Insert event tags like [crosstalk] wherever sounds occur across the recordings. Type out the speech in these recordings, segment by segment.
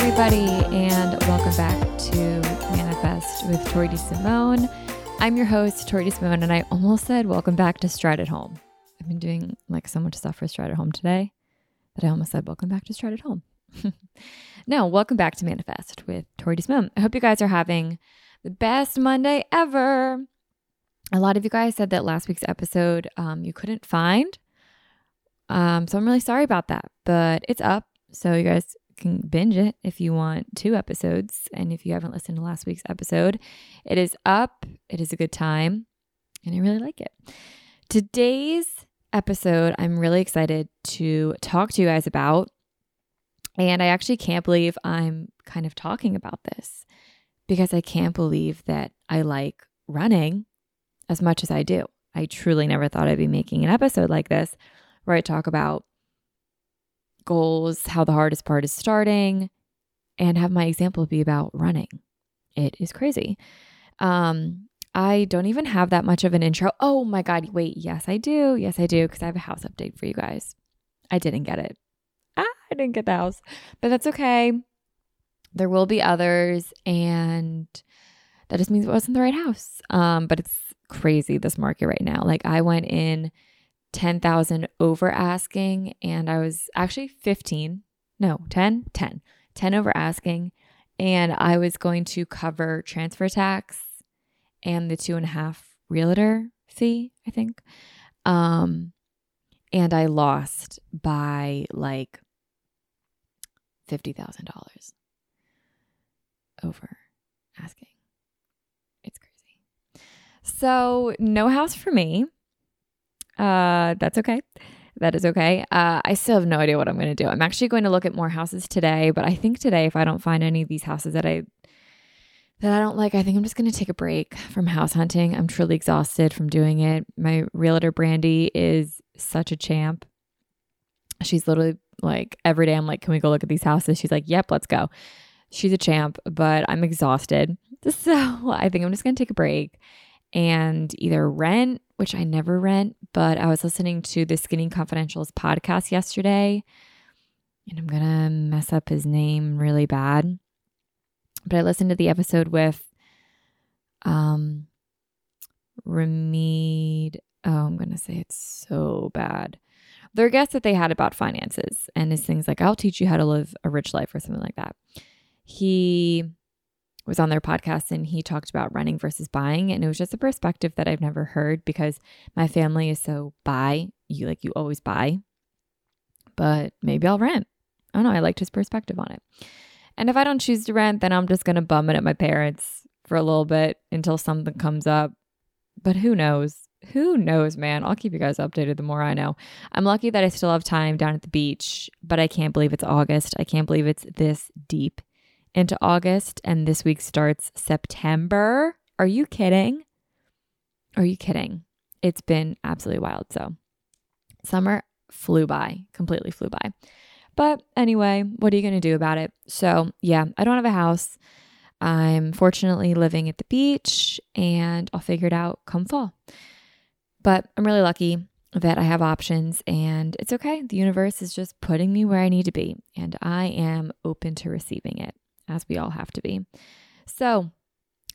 Everybody, and welcome back to Manifest with Tori Simone. I'm your host, Tori Simone, and I almost said welcome back to Stride at Home. I've been doing like so much stuff for Stride at Home today that I almost said welcome back to Stride at Home. [laughs] no, welcome back to Manifest with Tori Simone. I hope you guys are having the best Monday ever. A lot of you guys said that last week's episode um, you couldn't find. Um, so I'm really sorry about that, but it's up. So you guys can binge it if you want two episodes. And if you haven't listened to last week's episode, it is up. It is a good time, and I really like it. Today's episode, I'm really excited to talk to you guys about. And I actually can't believe I'm kind of talking about this because I can't believe that I like running as much as I do. I truly never thought I'd be making an episode like this where I talk about goals, how the hardest part is starting, and have my example be about running. It is crazy. Um, I don't even have that much of an intro. Oh my God. Wait. Yes, I do. Yes, I do. Because I have a house update for you guys. I didn't get it. Ah, I didn't get the house, but that's okay. There will be others. And that just means it wasn't the right house. Um, but it's crazy, this market right now. Like I went in 10,000 over asking and I was actually 15, no, 10, 10, 10 over asking. And I was going to cover transfer tax and the two and a half realtor fee, I think. Um, and I lost by like $50,000 over asking. It's crazy. So, no house for me. Uh, that's okay. That is okay. Uh, I still have no idea what I'm going to do. I'm actually going to look at more houses today, but I think today, if I don't find any of these houses that I that I don't like, I think I'm just going to take a break from house hunting. I'm truly exhausted from doing it. My realtor Brandy is such a champ. She's literally like every day. I'm like, can we go look at these houses? She's like, yep, let's go. She's a champ, but I'm exhausted. [laughs] So I think I'm just going to take a break and either rent, which I never rent, but I was listening to the Skinny Confidentials podcast yesterday, and I'm going to mess up his name really bad. But I listened to the episode with um Ramit. Oh, I'm going to say it's so bad. Their guest that they had about finances and his things like, I'll teach you how to live a rich life or something like that. He was on their podcast and he talked about running versus buying and it was just a perspective that I've never heard because my family is so buy, you like you always buy. But maybe I'll rent. I don't know, I liked his perspective on it. And if I don't choose to rent, then I'm just going to bum it at my parents for a little bit until something comes up. But who knows? Who knows, man? I'll keep you guys updated the more I know. I'm lucky that I still have time down at the beach, but I can't believe it's August. I can't believe it's this deep into August and this week starts September. Are you kidding? Are you kidding? It's been absolutely wild. So, summer flew by, completely flew by. But anyway, what are you going to do about it? So, yeah, I don't have a house. I'm fortunately living at the beach and I'll figure it out come fall. But I'm really lucky that I have options and it's okay. The universe is just putting me where I need to be and I am open to receiving it as we all have to be. So,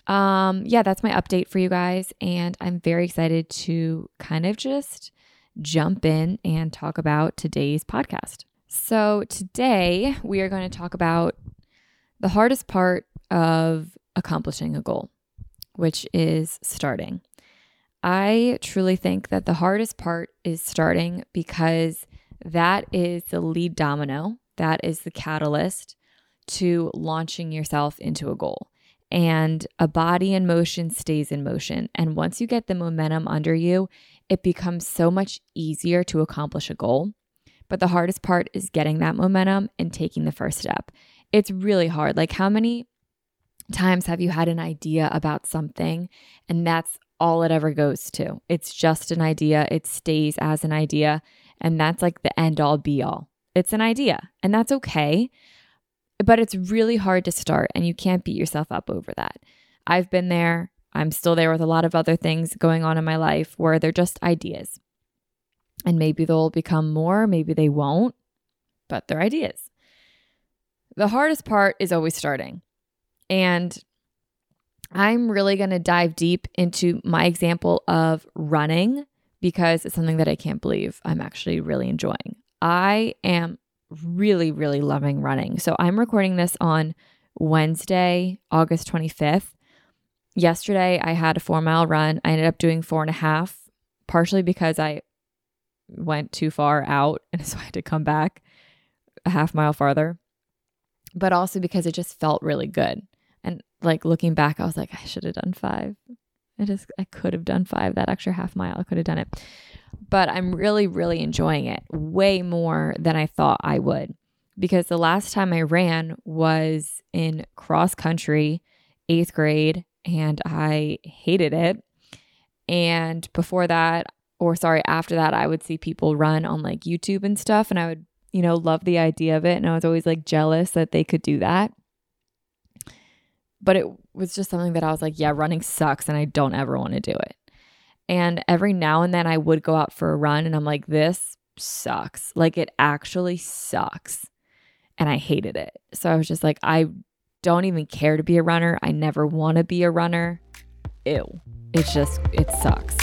um yeah, that's my update for you guys and I'm very excited to kind of just jump in and talk about today's podcast. So, today we are going to talk about the hardest part of accomplishing a goal, which is starting. I truly think that the hardest part is starting because that is the lead domino, that is the catalyst to launching yourself into a goal. And a body in motion stays in motion. And once you get the momentum under you, it becomes so much easier to accomplish a goal. But the hardest part is getting that momentum and taking the first step. It's really hard. Like, how many times have you had an idea about something and that's all it ever goes to? It's just an idea, it stays as an idea, and that's like the end all be all. It's an idea, and that's okay. But it's really hard to start, and you can't beat yourself up over that. I've been there. I'm still there with a lot of other things going on in my life where they're just ideas. And maybe they'll become more, maybe they won't, but they're ideas. The hardest part is always starting. And I'm really going to dive deep into my example of running because it's something that I can't believe I'm actually really enjoying. I am really, really loving running. So I'm recording this on Wednesday, August 25th. Yesterday, I had a four mile run. I ended up doing four and a half, partially because I went too far out. [laughs] And so I had to come back a half mile farther, but also because it just felt really good. And like looking back, I was like, I should have done five. I just, I could have done five, that extra half mile. I could have done it. But I'm really, really enjoying it way more than I thought I would. Because the last time I ran was in cross country, eighth grade, and I hated it. And before that, or sorry, after that, I would see people run on like YouTube and stuff, and I would, you know, love the idea of it. And I was always like jealous that they could do that. But it was just something that I was like, yeah, running sucks, and I don't ever want to do it. And every now and then I would go out for a run, and I'm like, this sucks. Like, it actually sucks. And I hated it. So I was just like, I don't even care to be a runner. I never want to be a runner. Ew. It's just, it sucks.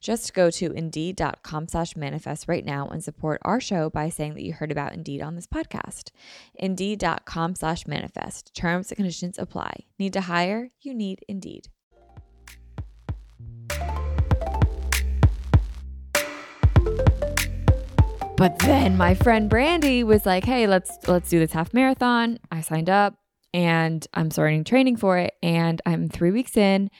Just go to indeed.com slash manifest right now and support our show by saying that you heard about Indeed on this podcast. Indeed.com slash manifest. Terms and conditions apply. Need to hire? You need Indeed. But then my friend Brandy was like, "Hey, let's let's do this half marathon." I signed up and I'm starting training for it and I'm 3 weeks in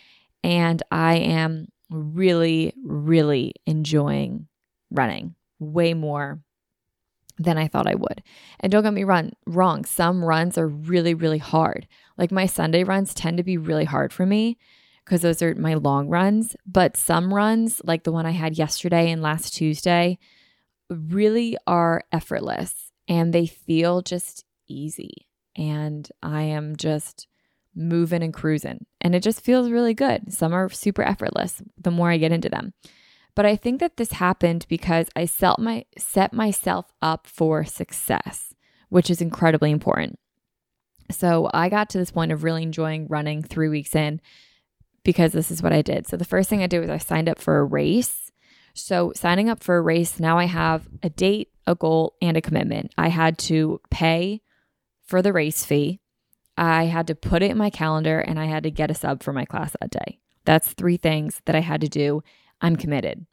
and I am really really enjoying running way more than I thought I would. And don't get me run, wrong, some runs are really really hard. Like my Sunday runs tend to be really hard for me because those are my long runs, but some runs like the one I had yesterday and last Tuesday really are effortless and they feel just easy. And I am just moving and cruising. And it just feels really good. Some are super effortless the more I get into them. But I think that this happened because I set, my, set myself up for success, which is incredibly important. So I got to this point of really enjoying running three weeks in because this is what I did. So the first thing I did was I signed up for a race so, signing up for a race, now I have a date, a goal, and a commitment. I had to pay for the race fee. I had to put it in my calendar and I had to get a sub for my class that day. That's three things that I had to do. I'm committed.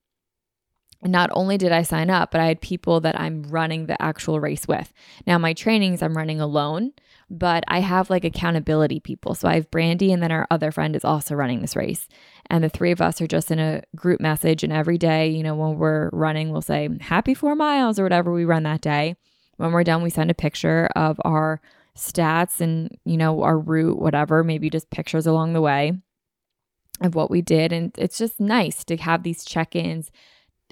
Not only did I sign up, but I had people that I'm running the actual race with. Now, my trainings I'm running alone, but I have like accountability people. So I have Brandy, and then our other friend is also running this race. And the three of us are just in a group message. And every day, you know, when we're running, we'll say, Happy four miles or whatever we run that day. When we're done, we send a picture of our stats and, you know, our route, whatever, maybe just pictures along the way of what we did. And it's just nice to have these check ins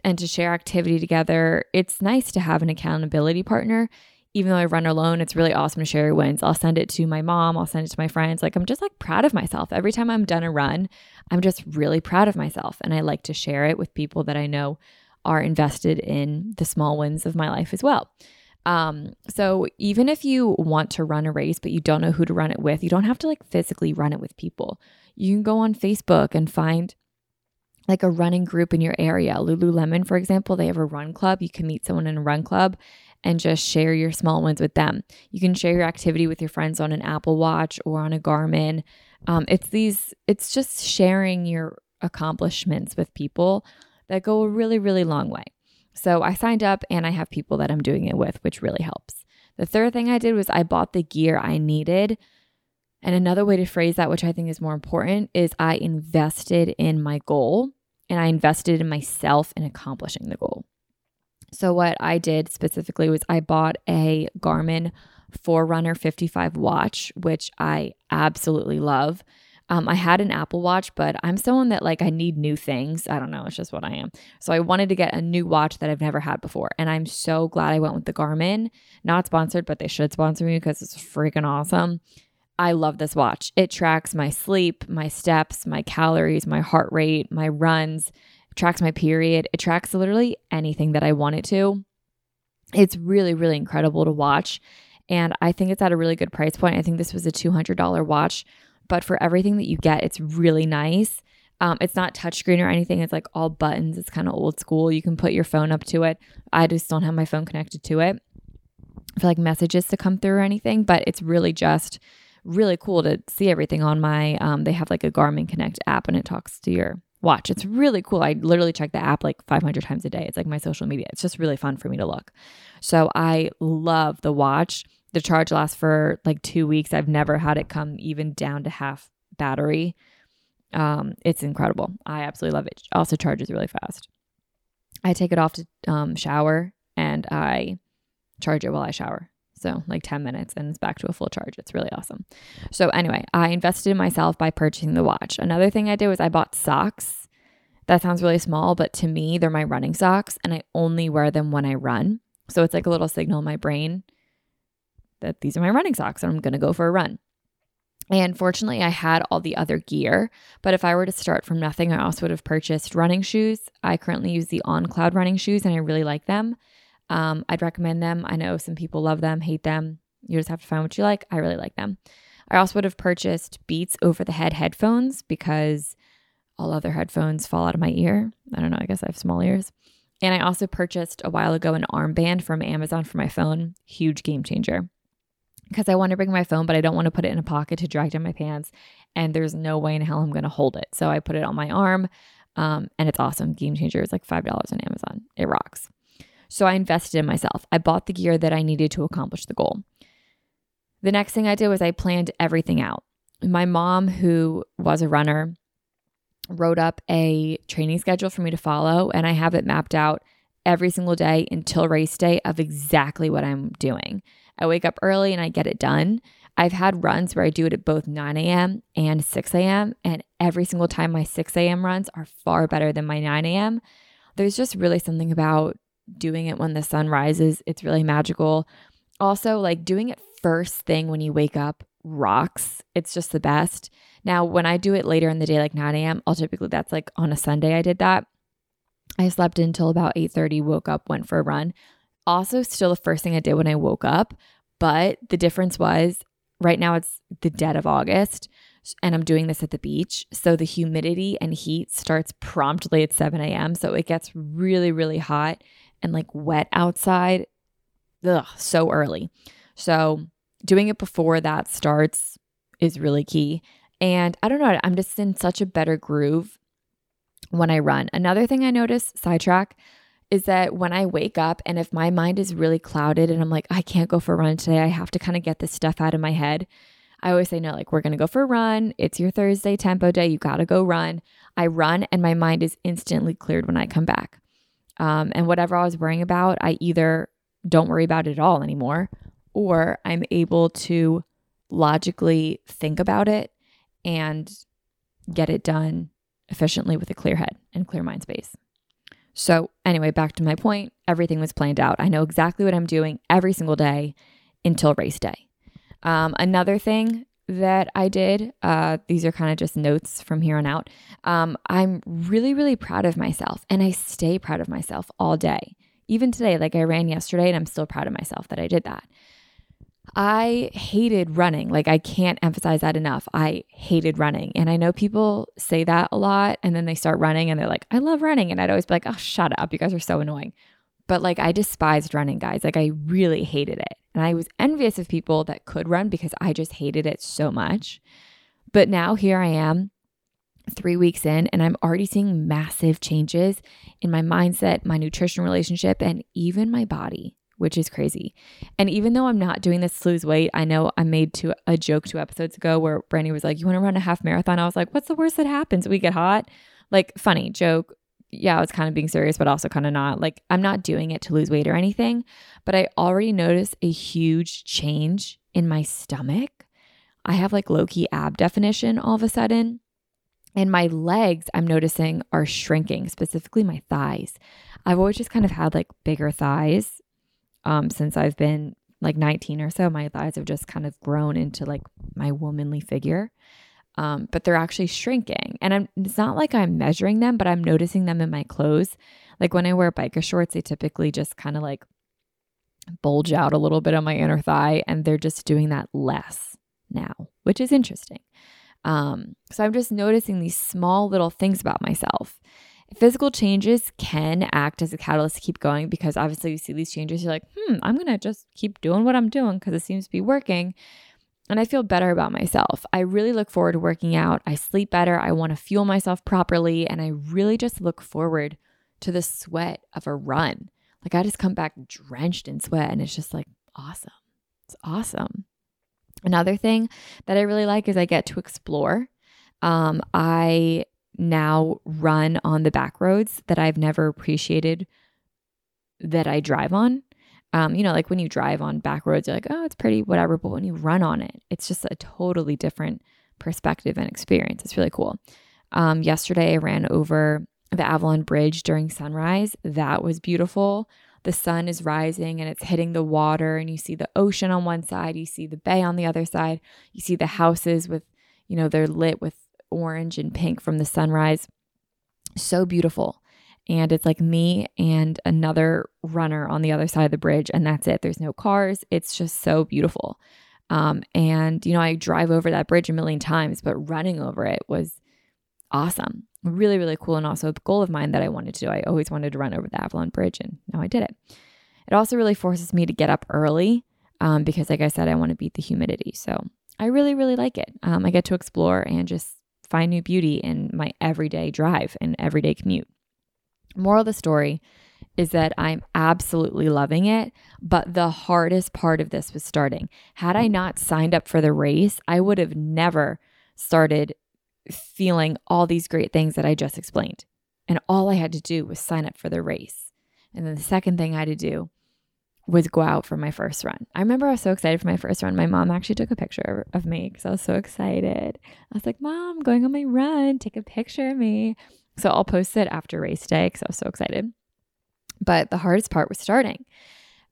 and to share activity together. It's nice to have an accountability partner. Even though I run alone, it's really awesome to share wins. I'll send it to my mom, I'll send it to my friends. Like I'm just like proud of myself. Every time I'm done a run, I'm just really proud of myself and I like to share it with people that I know are invested in the small wins of my life as well. Um, so even if you want to run a race, but you don't know who to run it with, you don't have to like physically run it with people. You can go on Facebook and find like a running group in your area. Lululemon, for example, they have a run club. You can meet someone in a run club and just share your small wins with them. You can share your activity with your friends on an Apple Watch or on a Garmin. Um, it's these, it's just sharing your accomplishments with people that go a really, really long way. So I signed up and I have people that I'm doing it with, which really helps. The third thing I did was I bought the gear I needed. And another way to phrase that, which I think is more important, is I invested in my goal and I invested in myself in accomplishing the goal. So, what I did specifically was I bought a Garmin Forerunner 55 watch, which I absolutely love. Um, I had an Apple Watch, but I'm someone that like I need new things. I don't know, it's just what I am. So I wanted to get a new watch that I've never had before, and I'm so glad I went with the Garmin. Not sponsored, but they should sponsor me because it's freaking awesome. I love this watch. It tracks my sleep, my steps, my calories, my heart rate, my runs. It tracks my period. It tracks literally anything that I want it to. It's really, really incredible to watch. And I think it's at a really good price point. I think this was a $200 watch but for everything that you get, it's really nice. Um, it's not touchscreen or anything. It's like all buttons. It's kind of old school. You can put your phone up to it. I just don't have my phone connected to it for like messages to come through or anything, but it's really just really cool to see everything on my um, they have like a Garmin Connect app and it talks to your watch. It's really cool. I literally check the app like 500 times a day. It's like my social media. It's just really fun for me to look. So I love the watch. The charge lasts for like two weeks. I've never had it come even down to half battery. Um, it's incredible. I absolutely love it. Also charges really fast. I take it off to um, shower and I charge it while I shower. So, like 10 minutes and it's back to a full charge. It's really awesome. So, anyway, I invested in myself by purchasing the watch. Another thing I did was I bought socks. That sounds really small, but to me, they're my running socks and I only wear them when I run. So, it's like a little signal in my brain that these are my running socks and I'm going to go for a run. And fortunately, I had all the other gear. But if I were to start from nothing, I also would have purchased running shoes. I currently use the On Cloud running shoes and I really like them. Um, I'd recommend them. I know some people love them, hate them. You just have to find what you like. I really like them. I also would have purchased Beats over the head headphones because all other headphones fall out of my ear. I don't know. I guess I have small ears. And I also purchased a while ago an armband from Amazon for my phone. Huge game changer because I want to bring my phone, but I don't want to put it in a pocket to drag down my pants. And there's no way in hell I'm going to hold it. So I put it on my arm um, and it's awesome. Game changer is like $5 on Amazon. It rocks. So I invested in myself. I bought the gear that I needed to accomplish the goal. The next thing I did was I planned everything out. My mom, who was a runner, wrote up a training schedule for me to follow, and I have it mapped out every single day until race day of exactly what I'm doing. I wake up early and I get it done. I've had runs where I do it at both 9 a.m. and 6 a.m. And every single time my 6 a.m. runs are far better than my 9 a.m. There's just really something about doing it when the sun rises. It's really magical. Also, like doing it first thing when you wake up rocks. It's just the best. Now, when I do it later in the day, like 9 a.m., I'll typically that's like on a Sunday I did that. I slept until about 8:30, woke up, went for a run. Also, still the first thing I did when I woke up, but the difference was right now it's the dead of August and I'm doing this at the beach. So the humidity and heat starts promptly at 7 a.m. So it gets really, really hot and like wet outside. Ugh, so early. So doing it before that starts is really key. And I don't know, I'm just in such a better groove when I run. Another thing I notice, sidetrack, is that when I wake up and if my mind is really clouded and I'm like, I can't go for a run today, I have to kind of get this stuff out of my head. I always say, no, like, we're going to go for a run. It's your Thursday tempo day. You got to go run. I run and my mind is instantly cleared when I come back. Um, and whatever I was worrying about, I either don't worry about it at all anymore or I'm able to logically think about it and get it done efficiently with a clear head and clear mind space. So, anyway, back to my point, everything was planned out. I know exactly what I'm doing every single day until race day. Um, another thing that I did, uh, these are kind of just notes from here on out. Um, I'm really, really proud of myself, and I stay proud of myself all day. Even today, like I ran yesterday, and I'm still proud of myself that I did that. I hated running. Like, I can't emphasize that enough. I hated running. And I know people say that a lot and then they start running and they're like, I love running. And I'd always be like, oh, shut up. You guys are so annoying. But like, I despised running, guys. Like, I really hated it. And I was envious of people that could run because I just hated it so much. But now here I am, three weeks in, and I'm already seeing massive changes in my mindset, my nutrition relationship, and even my body which is crazy. And even though I'm not doing this to lose weight, I know I made to a joke two episodes ago where Brandy was like, "You want to run a half marathon?" I was like, "What's the worst that happens? We get hot." Like funny joke. Yeah, I was kind of being serious, but also kind of not. Like I'm not doing it to lose weight or anything, but I already noticed a huge change in my stomach. I have like low key ab definition all of a sudden. And my legs, I'm noticing, are shrinking, specifically my thighs. I've always just kind of had like bigger thighs um, since I've been like 19 or so, my thighs have just kind of grown into like my womanly figure. Um, but they're actually shrinking. And I'm, it's not like I'm measuring them, but I'm noticing them in my clothes. Like when I wear biker shorts, they typically just kind of like bulge out a little bit on my inner thigh, and they're just doing that less now, which is interesting. Um, so I'm just noticing these small little things about myself. Physical changes can act as a catalyst to keep going because obviously you see these changes, you're like, hmm, I'm going to just keep doing what I'm doing because it seems to be working. And I feel better about myself. I really look forward to working out. I sleep better. I want to fuel myself properly. And I really just look forward to the sweat of a run. Like I just come back drenched in sweat and it's just like awesome. It's awesome. Another thing that I really like is I get to explore. Um, I now run on the back roads that I've never appreciated that I drive on. Um, you know, like when you drive on back roads, you're like, oh, it's pretty, whatever. But when you run on it, it's just a totally different perspective and experience. It's really cool. Um, yesterday, I ran over the Avalon Bridge during sunrise. That was beautiful. The sun is rising and it's hitting the water, and you see the ocean on one side, you see the bay on the other side, you see the houses with, you know, they're lit with orange and pink from the sunrise. So beautiful. And it's like me and another runner on the other side of the bridge, and that's it. There's no cars. It's just so beautiful. Um, and, you know, I drive over that bridge a million times, but running over it was awesome. Really, really cool. And also a goal of mine that I wanted to do. I always wanted to run over the Avalon Bridge, and now I did it. It also really forces me to get up early um, because, like I said, I want to beat the humidity. So I really, really like it. Um, I get to explore and just find new beauty in my everyday drive and everyday commute. Moral of the story is that I'm absolutely loving it, but the hardest part of this was starting. Had I not signed up for the race, I would have never started feeling all these great things that I just explained. And all I had to do was sign up for the race. And then the second thing I had to do was go out for my first run. I remember I was so excited for my first run. My mom actually took a picture of me because I was so excited. I was like, Mom, I'm going on my run. Take a picture of me. So I'll post it after race day because I was so excited. But the hardest part was starting.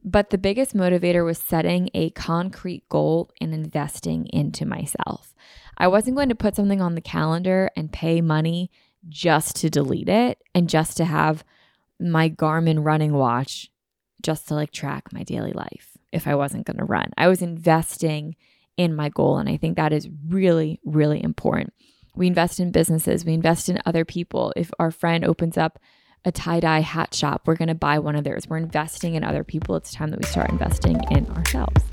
But the biggest motivator was setting a concrete goal and investing into myself. I wasn't going to put something on the calendar and pay money just to delete it and just to have my Garmin running watch just to like track my daily life if I wasn't going to run. I was investing in my goal. And I think that is really, really important. We invest in businesses, we invest in other people. If our friend opens up a tie dye hat shop, we're going to buy one of theirs. We're investing in other people. It's time that we start investing in ourselves.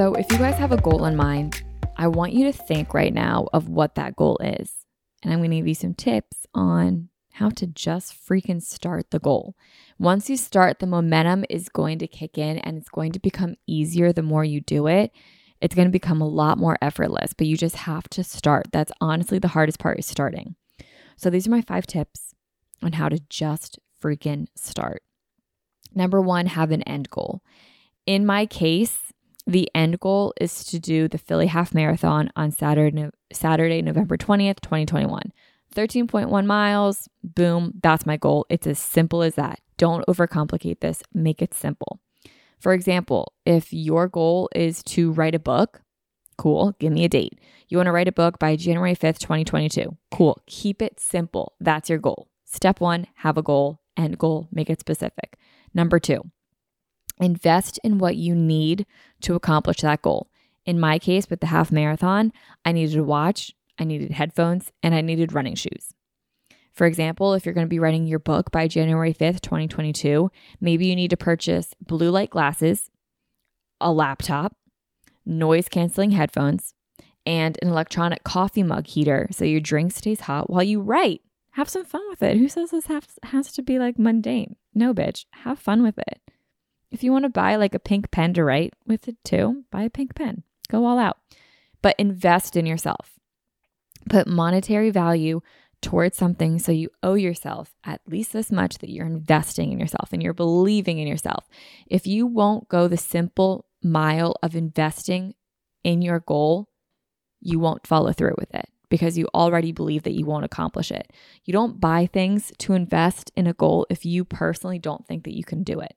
So, if you guys have a goal in mind, I want you to think right now of what that goal is. And I'm going to give you some tips on how to just freaking start the goal. Once you start, the momentum is going to kick in and it's going to become easier the more you do it. It's going to become a lot more effortless, but you just have to start. That's honestly the hardest part is starting. So, these are my five tips on how to just freaking start. Number one, have an end goal. In my case, the end goal is to do the Philly Half Marathon on Saturday, Saturday, November 20th, 2021. 13.1 miles, boom, that's my goal. It's as simple as that. Don't overcomplicate this, make it simple. For example, if your goal is to write a book, cool, give me a date. You want to write a book by January 5th, 2022. Cool, keep it simple. That's your goal. Step one, have a goal, end goal, make it specific. Number two, invest in what you need to accomplish that goal. In my case, with the half marathon, I needed a watch, I needed headphones, and I needed running shoes. For example, if you're going to be writing your book by January 5th, 2022, maybe you need to purchase blue light glasses, a laptop, noise canceling headphones, and an electronic coffee mug heater so your drink stays hot while you write. Have some fun with it. Who says this has, has to be like mundane? No, bitch. Have fun with it. If you want to buy like a pink pen to write with it too, buy a pink pen. Go all out. But invest in yourself. Put monetary value towards something so you owe yourself at least this much that you're investing in yourself and you're believing in yourself. If you won't go the simple mile of investing in your goal, you won't follow through with it because you already believe that you won't accomplish it. You don't buy things to invest in a goal if you personally don't think that you can do it.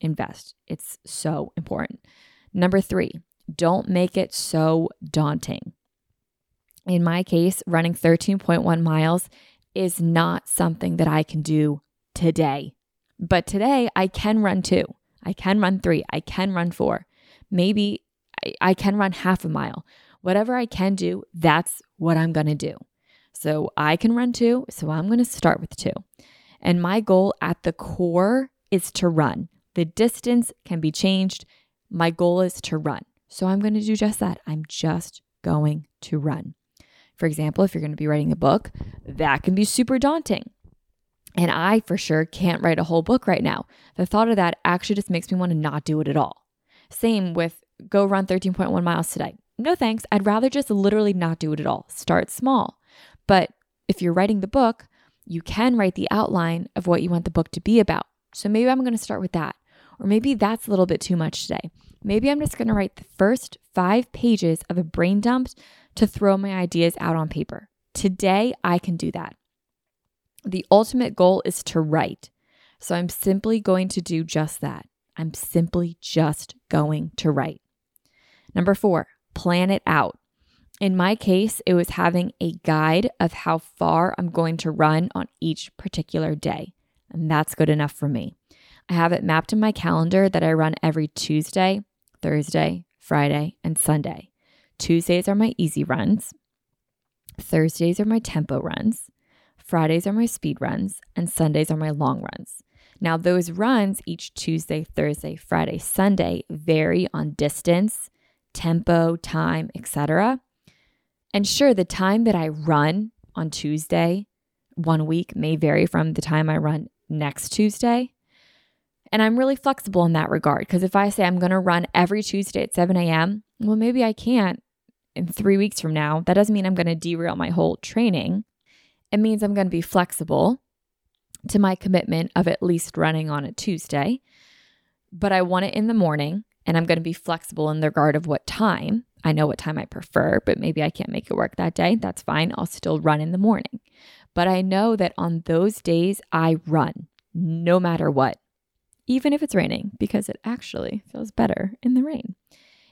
Invest. It's so important. Number three, don't make it so daunting. In my case, running 13.1 miles is not something that I can do today. But today I can run two. I can run three. I can run four. Maybe I, I can run half a mile. Whatever I can do, that's what I'm going to do. So I can run two. So I'm going to start with two. And my goal at the core is to run. The distance can be changed. My goal is to run. So I'm going to do just that. I'm just going to run. For example, if you're going to be writing a book, that can be super daunting. And I for sure can't write a whole book right now. The thought of that actually just makes me want to not do it at all. Same with go run 13.1 miles today. No thanks. I'd rather just literally not do it at all. Start small. But if you're writing the book, you can write the outline of what you want the book to be about. So maybe I'm going to start with that. Or maybe that's a little bit too much today. Maybe I'm just going to write the first five pages of a brain dump to throw my ideas out on paper. Today, I can do that. The ultimate goal is to write. So I'm simply going to do just that. I'm simply just going to write. Number four, plan it out. In my case, it was having a guide of how far I'm going to run on each particular day. And that's good enough for me. I have it mapped in my calendar that I run every Tuesday, Thursday, Friday, and Sunday. Tuesdays are my easy runs. Thursdays are my tempo runs. Fridays are my speed runs. And Sundays are my long runs. Now, those runs each Tuesday, Thursday, Friday, Sunday vary on distance, tempo, time, etc. And sure, the time that I run on Tuesday one week may vary from the time I run next Tuesday. And I'm really flexible in that regard because if I say I'm going to run every Tuesday at 7 a.m., well, maybe I can't in three weeks from now. That doesn't mean I'm going to derail my whole training. It means I'm going to be flexible to my commitment of at least running on a Tuesday, but I want it in the morning and I'm going to be flexible in the regard of what time. I know what time I prefer, but maybe I can't make it work that day. That's fine. I'll still run in the morning. But I know that on those days, I run no matter what, even if it's raining, because it actually feels better in the rain.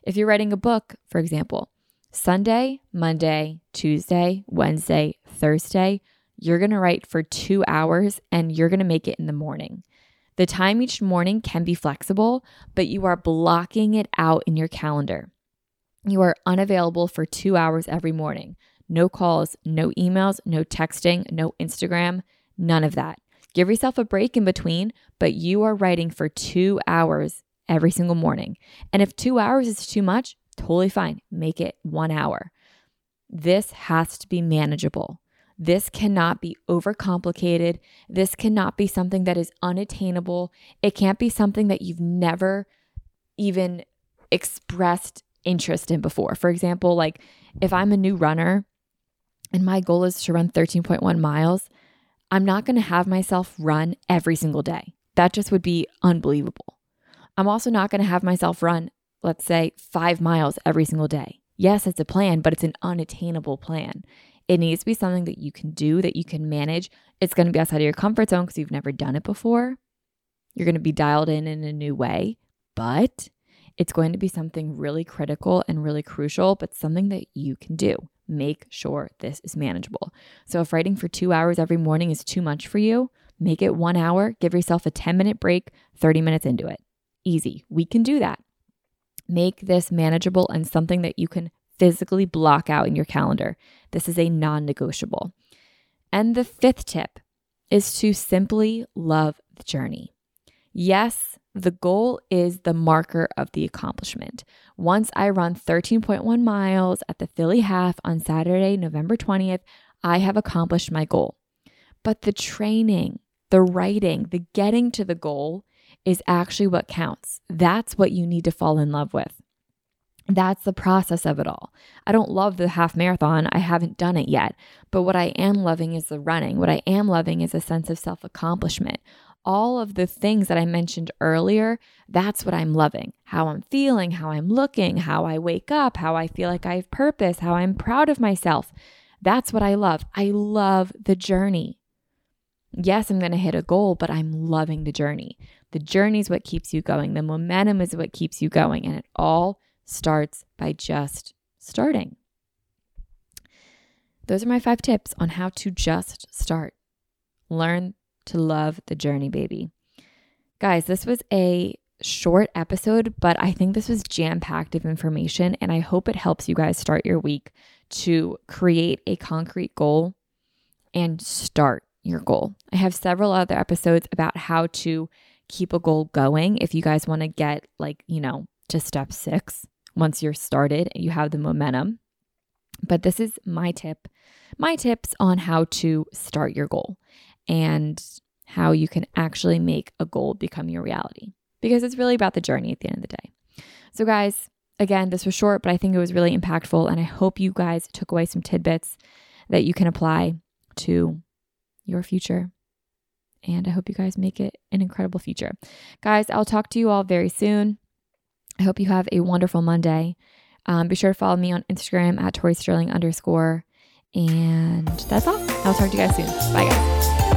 If you're writing a book, for example, Sunday, Monday, Tuesday, Wednesday, Thursday, you're going to write for two hours and you're going to make it in the morning. The time each morning can be flexible, but you are blocking it out in your calendar. You are unavailable for two hours every morning. No calls, no emails, no texting, no Instagram, none of that. Give yourself a break in between, but you are writing for two hours every single morning. And if two hours is too much, totally fine. Make it one hour. This has to be manageable. This cannot be overcomplicated. This cannot be something that is unattainable. It can't be something that you've never even expressed interest in before. For example, like if I'm a new runner and my goal is to run 13.1 miles, I'm not going to have myself run every single day That just would be unbelievable. I'm also not going to have myself run, let's say, five miles every single day. Yes, it's a plan, but it's an unattainable plan. It needs to be something that you can do, that you can manage. It's going to be outside of your comfort zone because you've never done it before. You're going to be dialed in in a new way, but it's going to be something really critical and really crucial, but something that you can do. Make sure this is manageable. So, if writing for two hours every morning is too much for you, make it one hour, give yourself a 10 minute break, 30 minutes into it. Easy. We can do that. Make this manageable and something that you can physically block out in your calendar. This is a non negotiable. And the fifth tip is to simply love the journey. Yes, the goal is the marker of the accomplishment. Once I run 13.1 miles at the Philly Half on Saturday, November 20th, I have accomplished my goal. But the training, the writing, the getting to the goal is actually what counts. That's what you need to fall in love with. That's the process of it all. I don't love the half marathon. I haven't done it yet. But what I am loving is the running. What I am loving is a sense of self accomplishment. All of the things that I mentioned earlier, that's what I'm loving. How I'm feeling, how I'm looking, how I wake up, how I feel like I have purpose, how I'm proud of myself. That's what I love. I love the journey. Yes, I'm going to hit a goal, but I'm loving the journey. The journey is what keeps you going. The momentum is what keeps you going. And it all starts by just starting. Those are my five tips on how to just start. Learn to love the journey, baby. Guys, this was a short episode, but I think this was jam packed of information, and I hope it helps you guys start your week to create a concrete goal and start your goal. I have several other episodes about how to keep a goal going if you guys want to get, like, you know, to step six once you're started and you have the momentum. But this is my tip, my tips on how to start your goal and how you can actually make a goal become your reality because it's really about the journey at the end of the day. So, guys, again, this was short, but I think it was really impactful. And I hope you guys took away some tidbits that you can apply to your future. And I hope you guys make it an incredible future. Guys, I'll talk to you all very soon. I hope you have a wonderful Monday. Um, be sure to follow me on Instagram at Tori Sterling underscore. And that's all. I'll talk to you guys soon. Bye, guys.